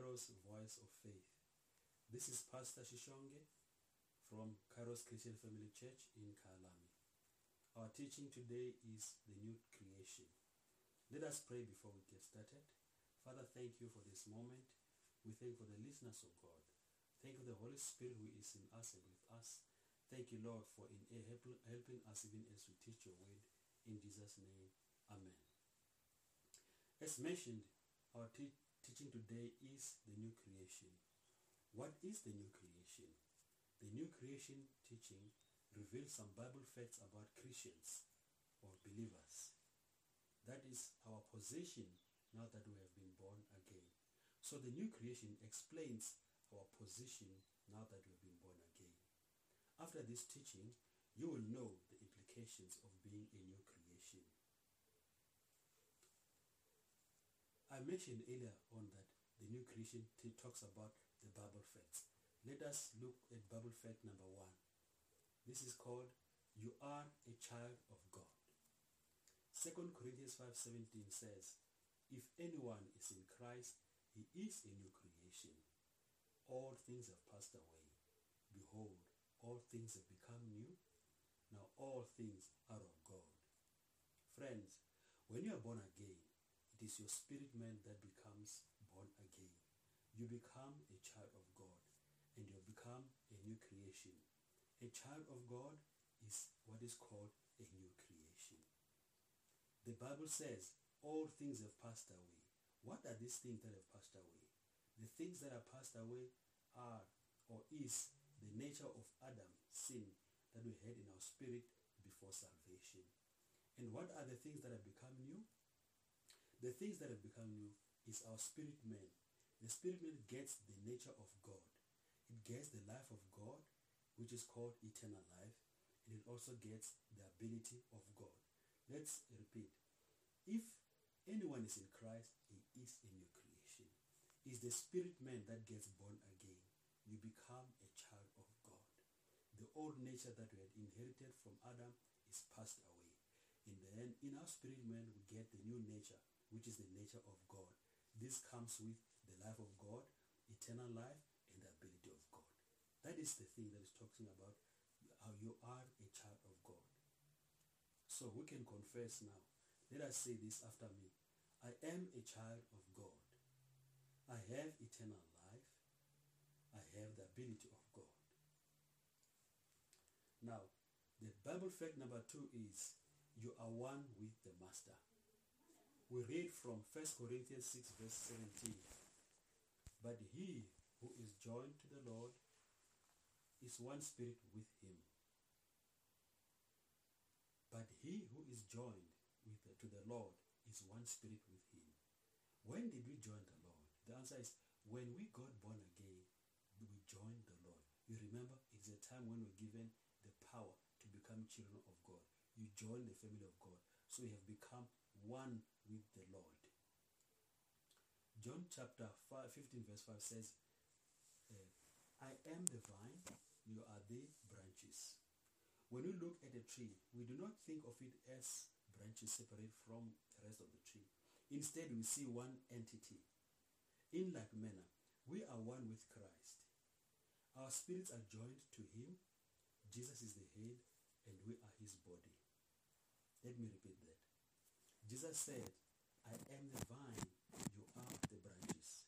Kairos Voice of Faith. This is Pastor Shishonge from Kairos Christian Family Church in Kyalami. Our teaching today is the new creation. Let us pray before we get started. Father, thank you for this moment. We thank for the listeners of God. Thank you the Holy Spirit who is in us and with us. Thank you, Lord, for in helping us even as we teach your word. In Jesus' name, Amen. As mentioned, our te- teaching today is the new creation. What is the new creation? The new creation teaching reveals some Bible facts about Christians or believers. That is our position now that we have been born again. So the new creation explains our position now that we have been born again. After this teaching, you will know the implications of being a new creation. I mentioned earlier on that the new creation talks about the Bible facts. Let us look at Bible fact number one. This is called You Are a Child of God. 2 Corinthians 5.17 says, If anyone is in Christ, he is a new creation. All things have passed away. Behold, all things have become new. Now all things are of God. Friends, when you are born again, it is your spirit man that becomes born again. You become a child of God and you become a new creation. A child of God is what is called a new creation. The Bible says all things have passed away. What are these things that have passed away? The things that are passed away are or is the nature of Adam, sin that we had in our spirit before salvation. And what are the things that have become new? The things that have become new is our spirit man. The spirit man gets the nature of God. It gets the life of God, which is called eternal life, and it also gets the ability of God. Let's repeat. If anyone is in Christ, he is a new creation. It's the spirit man that gets born again. You become a child of God. The old nature that we had inherited from Adam is passed away. In the end, in our spirit man, we get the new nature, which is the nature of God. This comes with the life of God, eternal life, and the ability of God. That is the thing that is talking about how you are a child of God. So we can confess now. Let us say this after me. I am a child of God. I have eternal life. I have the ability of God. Now, the Bible fact number two is you are one with the Master. We read from 1 Corinthians 6 verse 17. But he who is joined to the Lord is one spirit with him. But he who is joined with the, to the Lord is one spirit with him. When did we join the Lord? The answer is when we got born again, we joined the Lord. You remember, it's a time when we're given the power to become children of God. You join the family of God. So you have become one with the Lord. John chapter 5, 15 verse 5 says, uh, I am the vine, you are the branches. When we look at a tree, we do not think of it as branches separate from the rest of the tree. Instead, we see one entity. In like manner, we are one with Christ. Our spirits are joined to him. Jesus is the head and we are his body. Let me repeat that. Jesus said, I am the vine, you are the branches.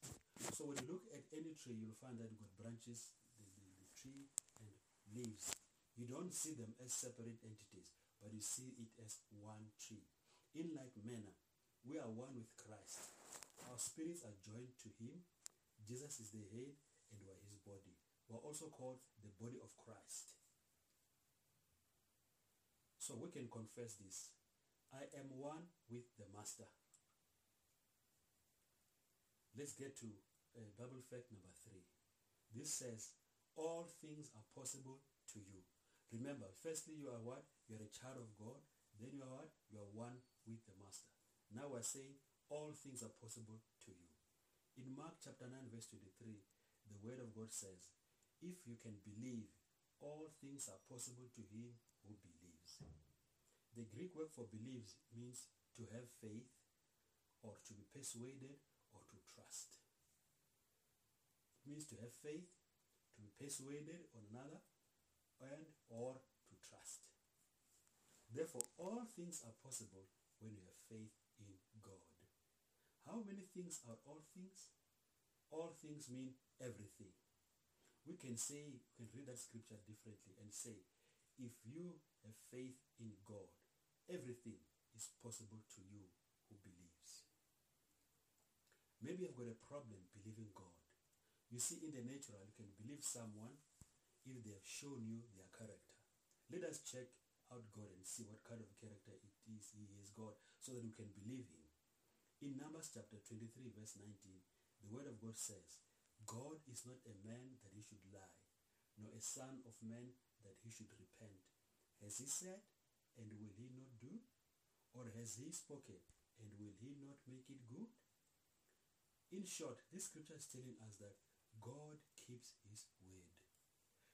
So when you look at any tree, you'll find that you've got branches, the, the, the tree, and leaves. You don't see them as separate entities, but you see it as one tree. In like manner, we are one with Christ. Our spirits are joined to him. Jesus is the head and we are his body. We are also called the body of Christ. So we can confess this. I am one with the Master. Let's get to uh, Bible fact number three. This says, all things are possible to you. Remember, firstly, you are what? You are a child of God. Then you are what? You are one with the Master. Now we're saying, all things are possible to you. In Mark chapter 9, verse 23, the Word of God says, if you can believe, all things are possible to him who believes. The Greek word for believes means to have faith or to be persuaded or to trust. It means to have faith, to be persuaded on another, and or to trust. Therefore, all things are possible when you have faith in God. How many things are all things? All things mean everything. We can say, we can read that scripture differently and say, if you have faith in God, everything is possible to you who believes. Maybe you've got a problem believing God. You see, in the natural, you can believe someone if they have shown you their character. Let us check out God and see what kind of character it is he is God so that we can believe him. In Numbers chapter 23 verse 19, the word of God says, God is not a man that he should lie, nor a son of man that he should repent. Has he said, and will he not do? Or has he spoken, and will he not make it good? In short, this scripture is telling us that God keeps his word.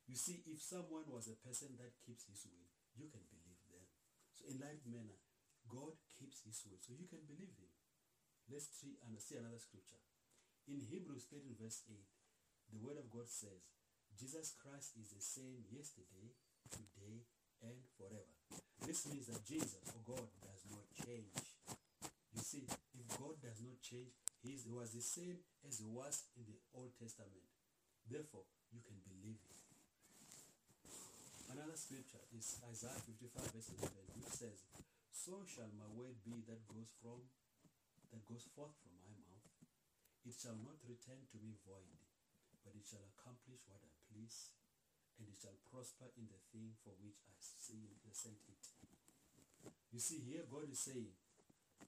You see, if someone was a person that keeps his word, you can believe them. So in like manner, God keeps his word, so you can believe him. Let's see, uh, see another scripture. In Hebrews 13 verse 8, the word of God says, Jesus Christ is the same yesterday, today, and forever. This means that Jesus, or God, does not change. You see, if God does not change, he was the same as he was in the Old Testament. Therefore, you can believe it. Another scripture is Isaiah 55 verse 11, which says, So shall my word be that goes from that goes forth from my mouth. It shall not return to me void, but it shall accomplish what I please, and it shall prosper in the thing for which I sent it. You see, here God is saying,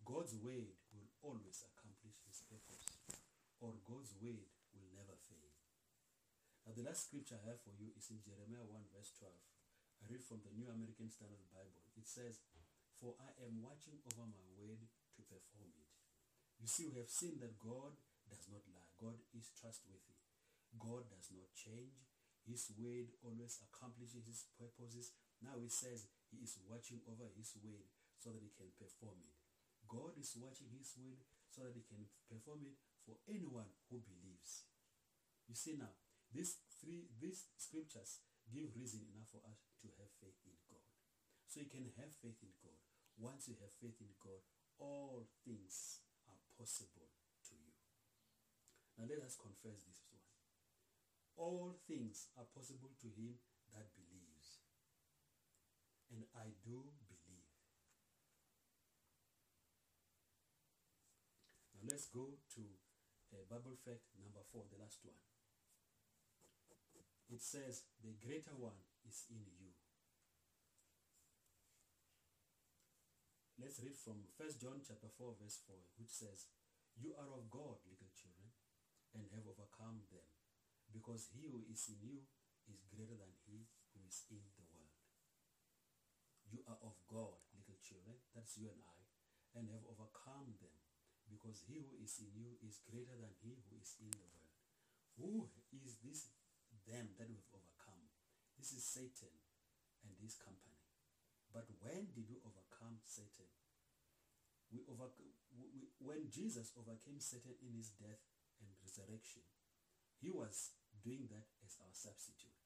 God's word will always accomplish his purpose, or God's word will never fail. Now, the last scripture I have for you is in Jeremiah 1, verse 12. I read from the New American Standard Bible. It says, For I am watching over my word to perform it. You see, we have seen that God does not lie. God is trustworthy. God does not change. His word always accomplishes his purposes. Now he says he is watching over his word so that he can perform it. God is watching his word so that he can perform it for anyone who believes. You see now, these three these scriptures give reason enough for us to have faith in God. So you can have faith in God. Once you have faith in God, all things are possible to you. Now let us confess this one. All things are possible to him that believes. And I do believe. Now let's go to uh, Bible fact number four, the last one. It says, the greater one is in you. Let's read from 1 John chapter 4 verse 4 which says, You are of God, little children, and have overcome them, because he who is in you is greater than he who is in the world. You are of God, little children, that's you and I, and have overcome them, because he who is in you is greater than he who is in the world. Who is this them that we've overcome. This is Satan and his company. But when did we overcome Satan? We over, we, when Jesus overcame Satan in his death and resurrection, he was doing that as our substitute.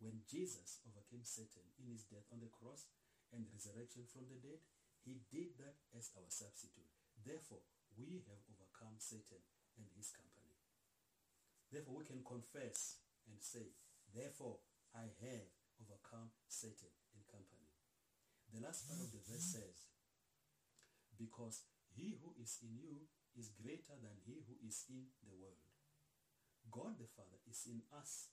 When Jesus overcame Satan in his death on the cross and resurrection from the dead, he did that as our substitute. Therefore, we have overcome Satan and his company. Therefore, we can confess and say, Therefore, I have overcome Satan in company. The last part of the verse says, Because he who is in you is greater than he who is in the world. God the Father is in us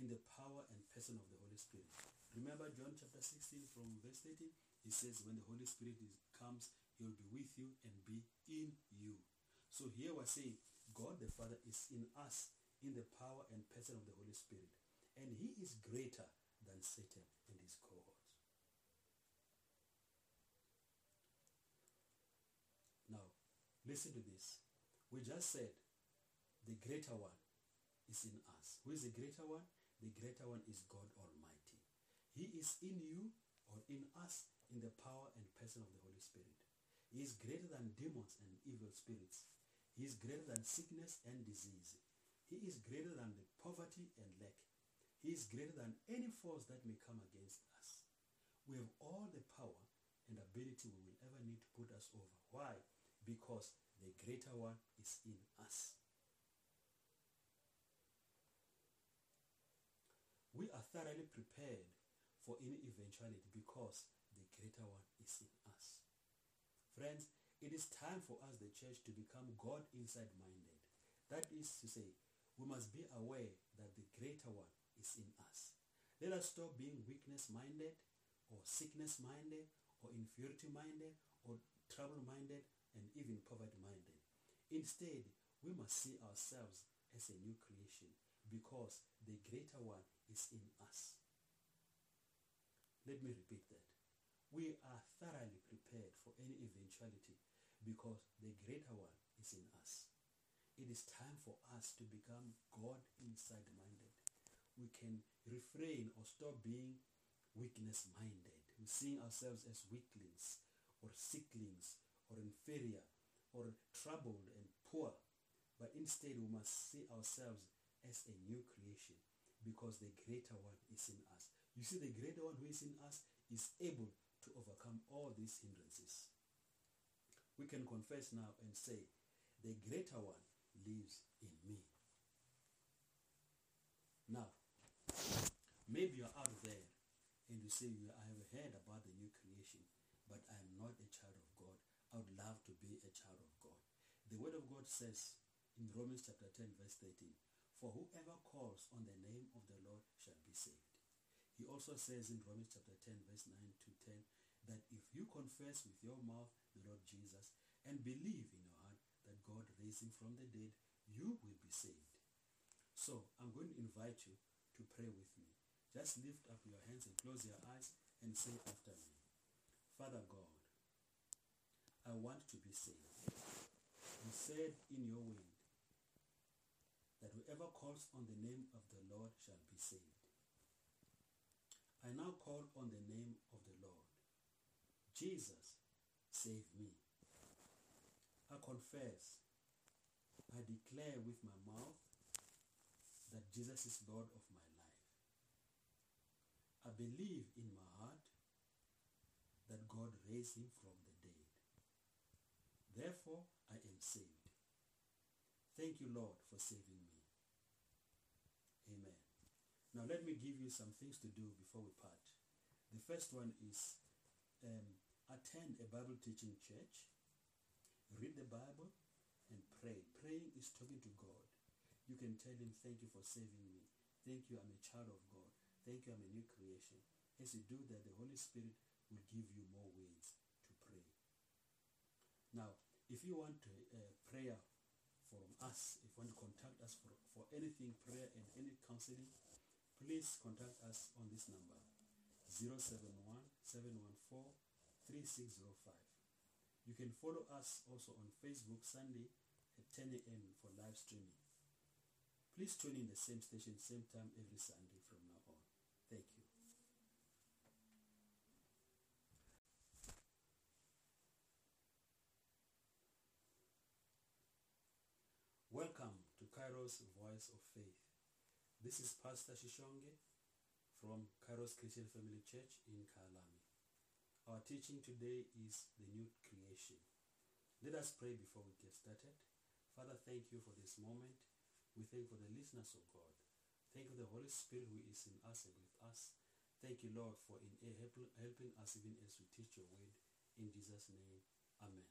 in the power and person of the Holy Spirit. Remember John chapter 16 from verse 13? He says, when the Holy Spirit is, comes, he will be with you and be in you. So here we're saying, God the Father is in us in the power and person of the Holy Spirit. And he is greater than Satan and his cohorts. Now, listen to this. We just said the greater one is in us. Who is the greater one? The greater one is God Almighty. He is in you or in us in the power and person of the Holy Spirit. He is greater than demons and evil spirits. He is greater than sickness and disease. He is greater than the poverty and lack. He is greater than any force that may come against us. We have all the power and ability we will ever need to put us over. Why? Because the greater one is in us. We are thoroughly prepared for any eventuality because the greater one is in us. Friends, it is time for us, the church, to become God inside minded. That is to say, we must be aware that the greater one is in us. Let us stop being weakness minded or sickness minded or inferiority minded or trouble minded and even poverty minded. Instead, we must see ourselves as a new creation because the greater one is in us. Let me repeat that. We are thoroughly prepared for any eventuality because the greater one is in us. It is time for us to become God inside minded. We can refrain or stop being weakness minded. We seeing ourselves as weaklings or sicklings or inferior or troubled and poor. But instead we must see ourselves as a new creation because the greater one is in us. You see, the greater one who is in us is able to overcome all these hindrances. We can confess now and say, the greater one lives in me. Now, maybe you're out there and you say, I have heard about the new creation, but I am not a child of God. I would love to be a child of God. The word of God says in Romans chapter 10 verse 13, For whoever calls on the name of the Lord shall be saved. He also says in Romans chapter 10 verse 9 to 10 that if you confess with your mouth the Lord Jesus and believe in your heart that God raised him from the dead, you will be saved. So I'm going to invite you to pray with me. Just lift up your hands and close your eyes and say after me. Father God, I want to be saved. You said in your word that whoever calls on the name of the Lord shall be saved. I now call on the name of the Lord. Jesus, save me. I confess, I declare with my mouth that Jesus is Lord of my life. I believe in my heart that God raised him from the dead. Therefore, I am saved. Thank you, Lord, for saving me. Amen. Now, let me give you some things to do before we part. The first one is um, attend a Bible teaching church read the Bible, and pray. Praying is talking to God. You can tell him, thank you for saving me. Thank you, I'm a child of God. Thank you, I'm a new creation. As you do that, the Holy Spirit will give you more ways to pray. Now, if you want a prayer from us, if you want to contact us for, for anything, prayer and any counseling, please contact us on this number, 071-714-3605. You can follow us also on Facebook Sunday at 10 a.m. for live streaming. Please tune in the same station, same time every Sunday from now on. Thank you. Welcome to Kairos Voice of Faith. This is Pastor Shishonge from Kairos Christian Family Church in Kyalami. Our teaching today is the new creation. Let us pray before we get started. Father, thank you for this moment. We thank you for the listeners of God. Thank you for the Holy Spirit who is in us and with us. Thank you, Lord, for in helping us even as we teach your word. In Jesus' name, Amen.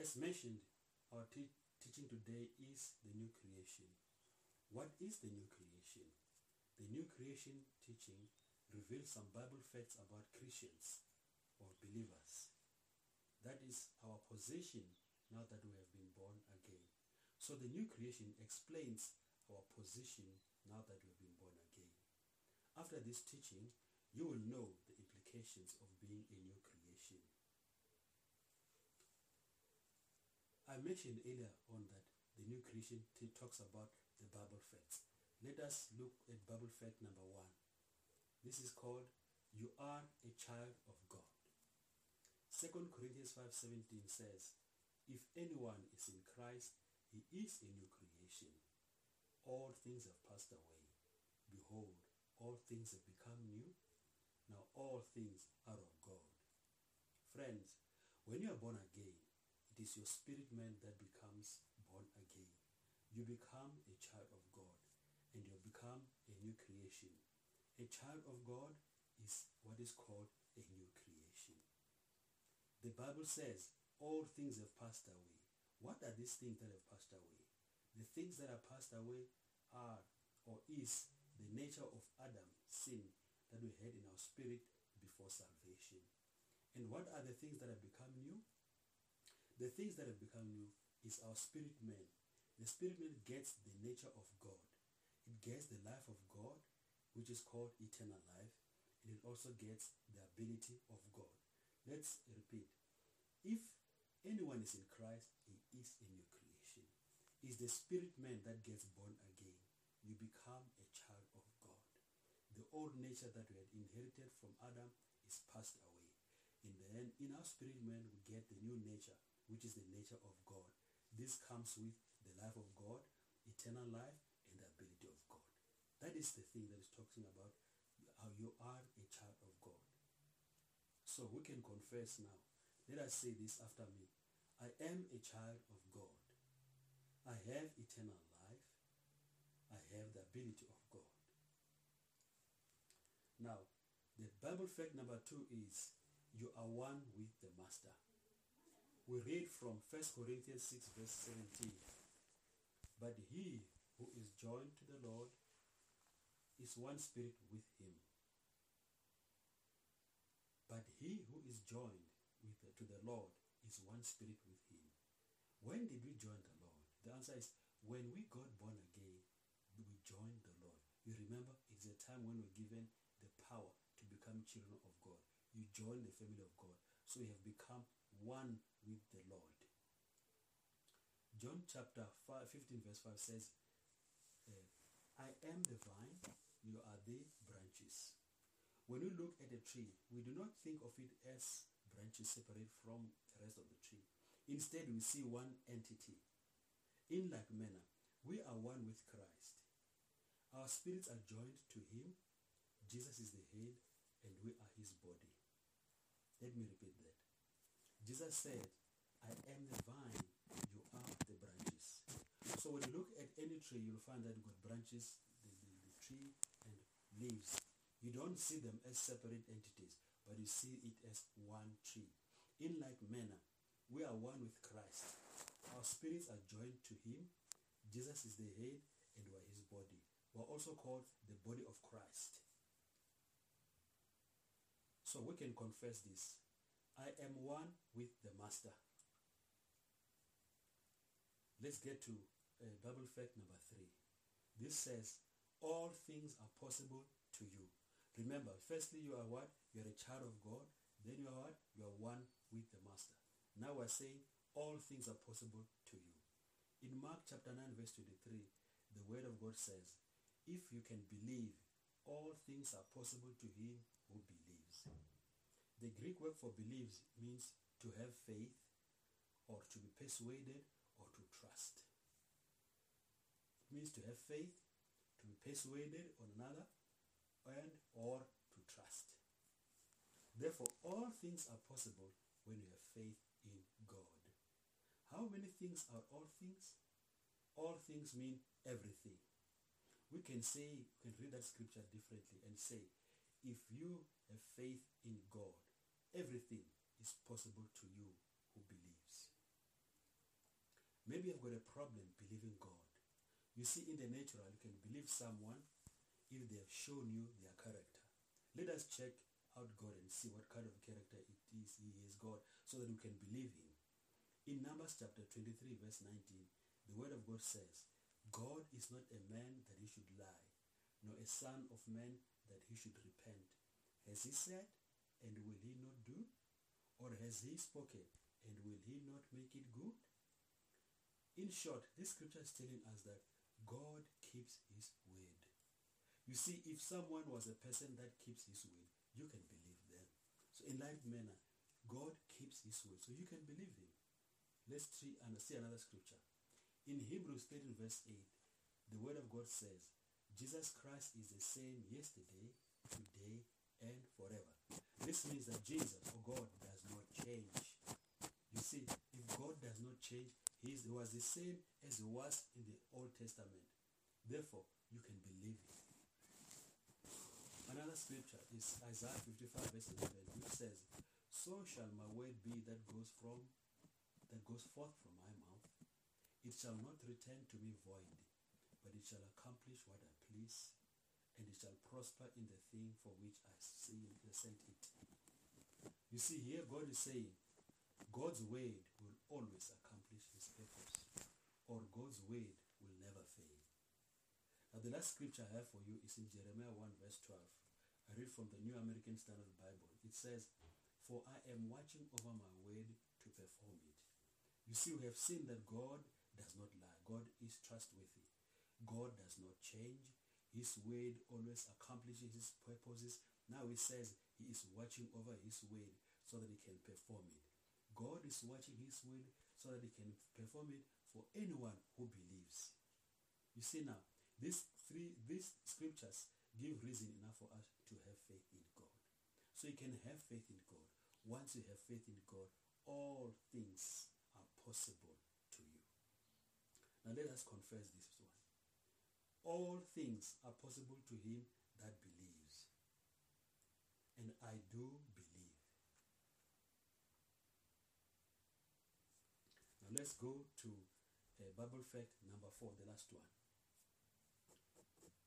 As mentioned, our te- teaching today is the new creation. What is the new creation? The new creation teaching reveals some Bible facts about Christians or believers. That is our position now that we have been born again. So the new creation explains our position now that we have been born again. After this teaching, you will know the implications of being a new creation. I mentioned earlier on that the new creation talks about the Bible facts. Let us look at Bible fact number one. This is called You Are a Child of God. 2 Corinthians 5.17 says, If anyone is in Christ, he is a new creation. all things have passed away. Behold, all things have become new. Now all things are of God. Friends, when you are born again, it is your spirit man that becomes born again. You become a child of God and you become a new creation. A child of God is what is called a new creation. The Bible says all things have passed away. What are these things that have passed away? The things that have passed away are or is the nature of Adam, sin that we had in our spirit before salvation. And what are the things that have become new? The things that have become new is our spirit man. The spirit man gets the nature of God. It gets the life of God, which is called eternal life, and it also gets the ability of God. Let's repeat. If anyone is in Christ, he is a new creation. It's the spirit man that gets born again. You become a child of God. The old nature that we had inherited from Adam is passed away. In the end, in our spirit man, we get the new nature, which is the nature of God. This comes with life of God, eternal life, and the ability of God. That is the thing that is talking about how you are a child of God. So we can confess now. Let us say this after me. I am a child of God. I have eternal life. I have the ability of God. Now, the Bible fact number two is you are one with the Master. We read from 1 Corinthians 6 verse 17. But he who is joined to the Lord is one spirit with him. But he who is joined with the, to the Lord is one spirit with him. When did we join the Lord? The answer is when we got born again, we joined the Lord. You remember, it's a time when we're given the power to become children of God. You join the family of God. So you have become one with the Lord. John chapter 5, 15 verse 5 says, uh, I am the vine, you are the branches. When we look at a tree, we do not think of it as branches separate from the rest of the tree. Instead, we see one entity. In like manner, we are one with Christ. Our spirits are joined to him. Jesus is the head and we are his body. Let me repeat that. Jesus said, I am the vine, you are the branches. So when you look at any tree, you'll find that you've got branches, the, the, the tree, and leaves. You don't see them as separate entities, but you see it as one tree. In like manner, we are one with Christ. Our spirits are joined to him. Jesus is the head and we are his body. We are also called the body of Christ. So we can confess this. I am one with the Master. Let's get to uh, Bible fact number three. This says, all things are possible to you. Remember, firstly, you are what? You are a child of God. Then you are what? You are one with the Master. Now we're saying all things are possible to you. In Mark chapter 9 verse 23, the word of God says, if you can believe, all things are possible to him who believes. The Greek word for believes means to have faith or to be persuaded or to trust. Means to have faith, to be persuaded on another, and or to trust. Therefore, all things are possible when you have faith in God. How many things are all things? All things mean everything. We can say, we can read that scripture differently and say, if you have faith in God, everything is possible to you who believes. Maybe you've got a problem believing God. You see, in the natural, you can believe someone if they have shown you their character. Let us check out God and see what kind of character it is he is God so that we can believe him. In Numbers chapter 23 verse 19, the word of God says, God is not a man that he should lie, nor a son of man that he should repent. Has he said, and will he not do? Or has he spoken, and will he not make it good? In short, this scripture is telling us that God keeps his word. You see, if someone was a person that keeps his word, you can believe them. So in like manner, God keeps his word, so you can believe him. Let's see, uh, see another scripture. In Hebrews 13 verse 8, the Word of God says, Jesus Christ is the same yesterday, today, and forever. This means that Jesus, or God, does not change. You see, if God does not change, he was the same as he was in the Old Testament. Therefore, you can believe it. Another scripture is Isaiah 55 verse 11, which says, So shall my word be that goes from that goes forth from my mouth. It shall not return to me void, but it shall accomplish what I please, and it shall prosper in the thing for which I uh, sent it. You see, here God is saying, God's word will always accomplish or God's word will never fail. Now, the last scripture I have for you is in Jeremiah 1, verse 12. I read from the New American Standard Bible. It says, For I am watching over my word to perform it. You see, we have seen that God does not lie. God is trustworthy. God does not change. His word always accomplishes his purposes. Now he says he is watching over his word so that he can perform it. God is watching his word so that he can perform it for anyone who believes. You see now, these three these scriptures give reason enough for us to have faith in God. So you can have faith in God. Once you have faith in God, all things are possible to you. Now let us confess this one. All things are possible to him that believes. And I do believe. Now let's go to uh, Bible fact number four, the last one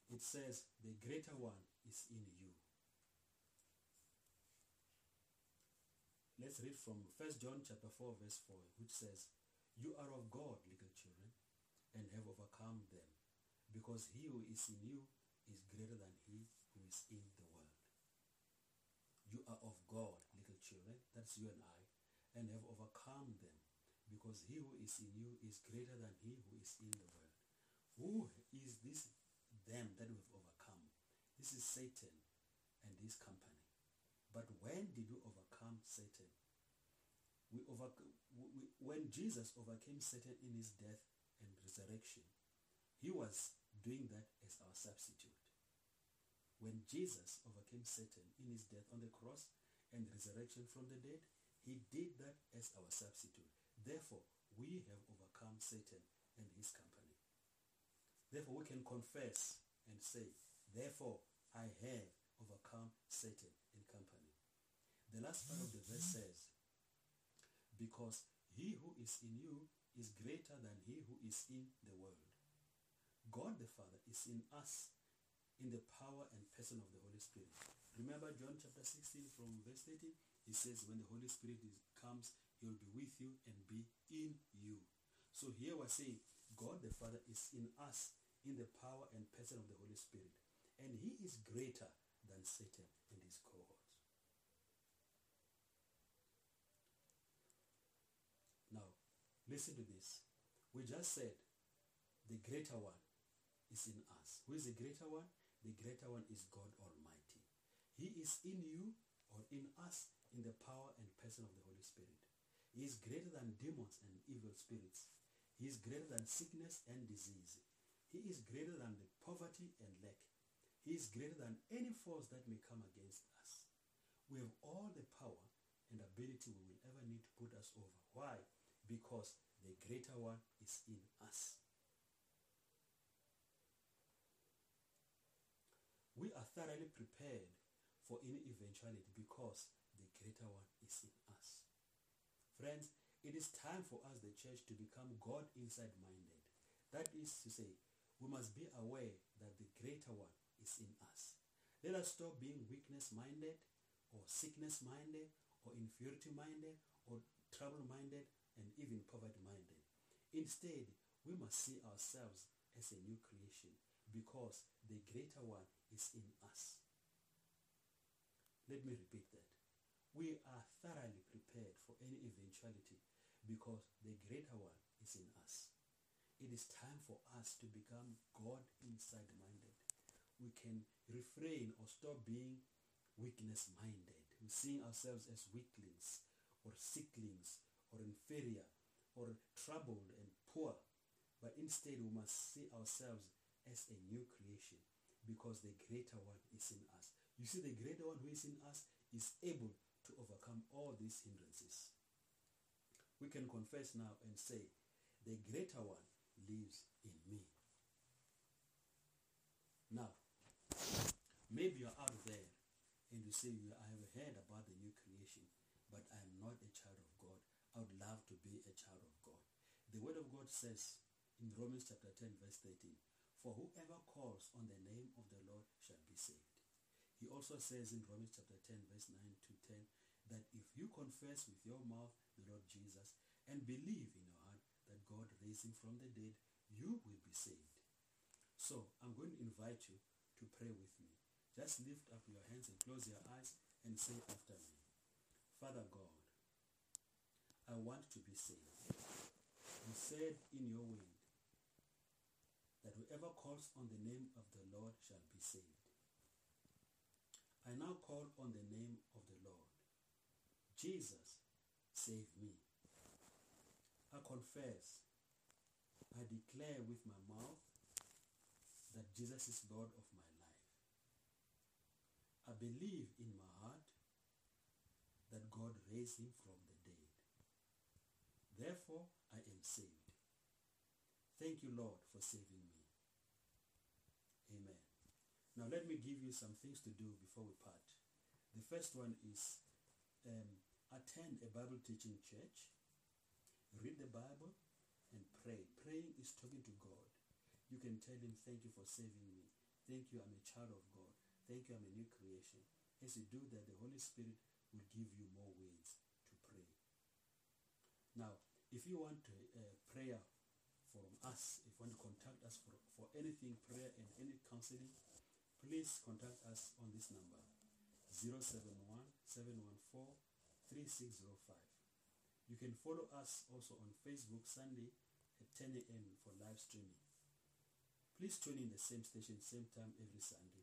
it says the greater one is in you. Let's read from 1 John chapter 4 verse 4 which says, You are of God, little children, and have overcome them, because he who is in you is greater than he who is in the world. You are of God, little children, that's you and I, and have overcome them, because he who is in you is greater than he who is in the world. Who is this them that we've overcome. This is Satan and his company. But when did we overcome Satan? We over, we, when Jesus overcame Satan in his death and resurrection, he was doing that as our substitute. When Jesus overcame Satan in his death on the cross and resurrection from the dead, he did that as our substitute. Therefore, we have overcome Satan and his company. Therefore, we can confess and say, Therefore, I have overcome Satan in company. The last part of the verse says, Because he who is in you is greater than he who is in the world. God the Father is in us in the power and person of the Holy Spirit. Remember John chapter 16 from verse 13? He says, when the Holy Spirit is, comes, he will be with you and be in you. So here we're saying, God the Father is in us in the power and person of the Holy Spirit. And he is greater than Satan and his cohorts. Now, listen to this. We just said the greater one is in us. Who is the greater one? The greater one is God Almighty. He is in you or in us in the power and person of the Holy Spirit. He is greater than demons and evil spirits. He is greater than sickness and disease. He is greater than the poverty and lack. He is greater than any force that may come against us. We have all the power and ability we will ever need to put us over. Why? Because the greater one is in us. We are thoroughly prepared for any eventuality because the greater one is in us. Friends, it is time for us, the church, to become God inside minded. That is to say, we must be aware that the greater one is in us. Let us stop being weakness minded or sickness minded or inferiority minded or trouble minded and even poverty minded. Instead, we must see ourselves as a new creation because the greater one is in us. Let me repeat that. We are thoroughly prepared for any eventuality because the greater one is in us. It is time for us to become God inside minded. We can refrain or stop being weakness minded. We see ourselves as weaklings or sicklings or inferior or troubled and poor. But instead we must see ourselves as a new creation because the greater one is in us. You see, the greater one who is in us is able to overcome all these hindrances. We can confess now and say, the greater one lives in me. Now, maybe you're out there and you say, I have heard about the new creation, but I am not a child of God. I would love to be a child of God. The word of God says in Romans chapter 10 verse 13, For whoever calls on the name of the Lord shall be saved. He also says in Romans chapter 10 verse 9 to 10 that if you confess with your mouth the Lord Jesus and believe in your heart that God raised him from the dead, you will be saved. So I'm going to invite you to pray with me. Just lift up your hands and close your eyes and say after me, Father God, I want to be saved. You said in your word that whoever calls on the name of the Lord shall be saved. I now call on the name of the Lord. Jesus, save me. I confess, I declare with my mouth that Jesus is Lord of my life. I believe in my heart that God raised him from the dead. Therefore, I am saved. Thank you, Lord, for saving me. Now, let me give you some things to do before we part. The first one is um, attend a Bible teaching church, read the Bible, and pray. Praying is talking to God. You can tell him, thank you for saving me. Thank you, I'm a child of God. Thank you, I'm a new creation. As you do that, the Holy Spirit will give you more ways to pray. Now, if you want a, a prayer from us, if you want to contact us for, for anything, prayer and any counseling, please contact us on this number, 071-714-3605. You can follow us also on Facebook Sunday at 10 a.m. for live streaming. Please tune in the same station, same time every Sunday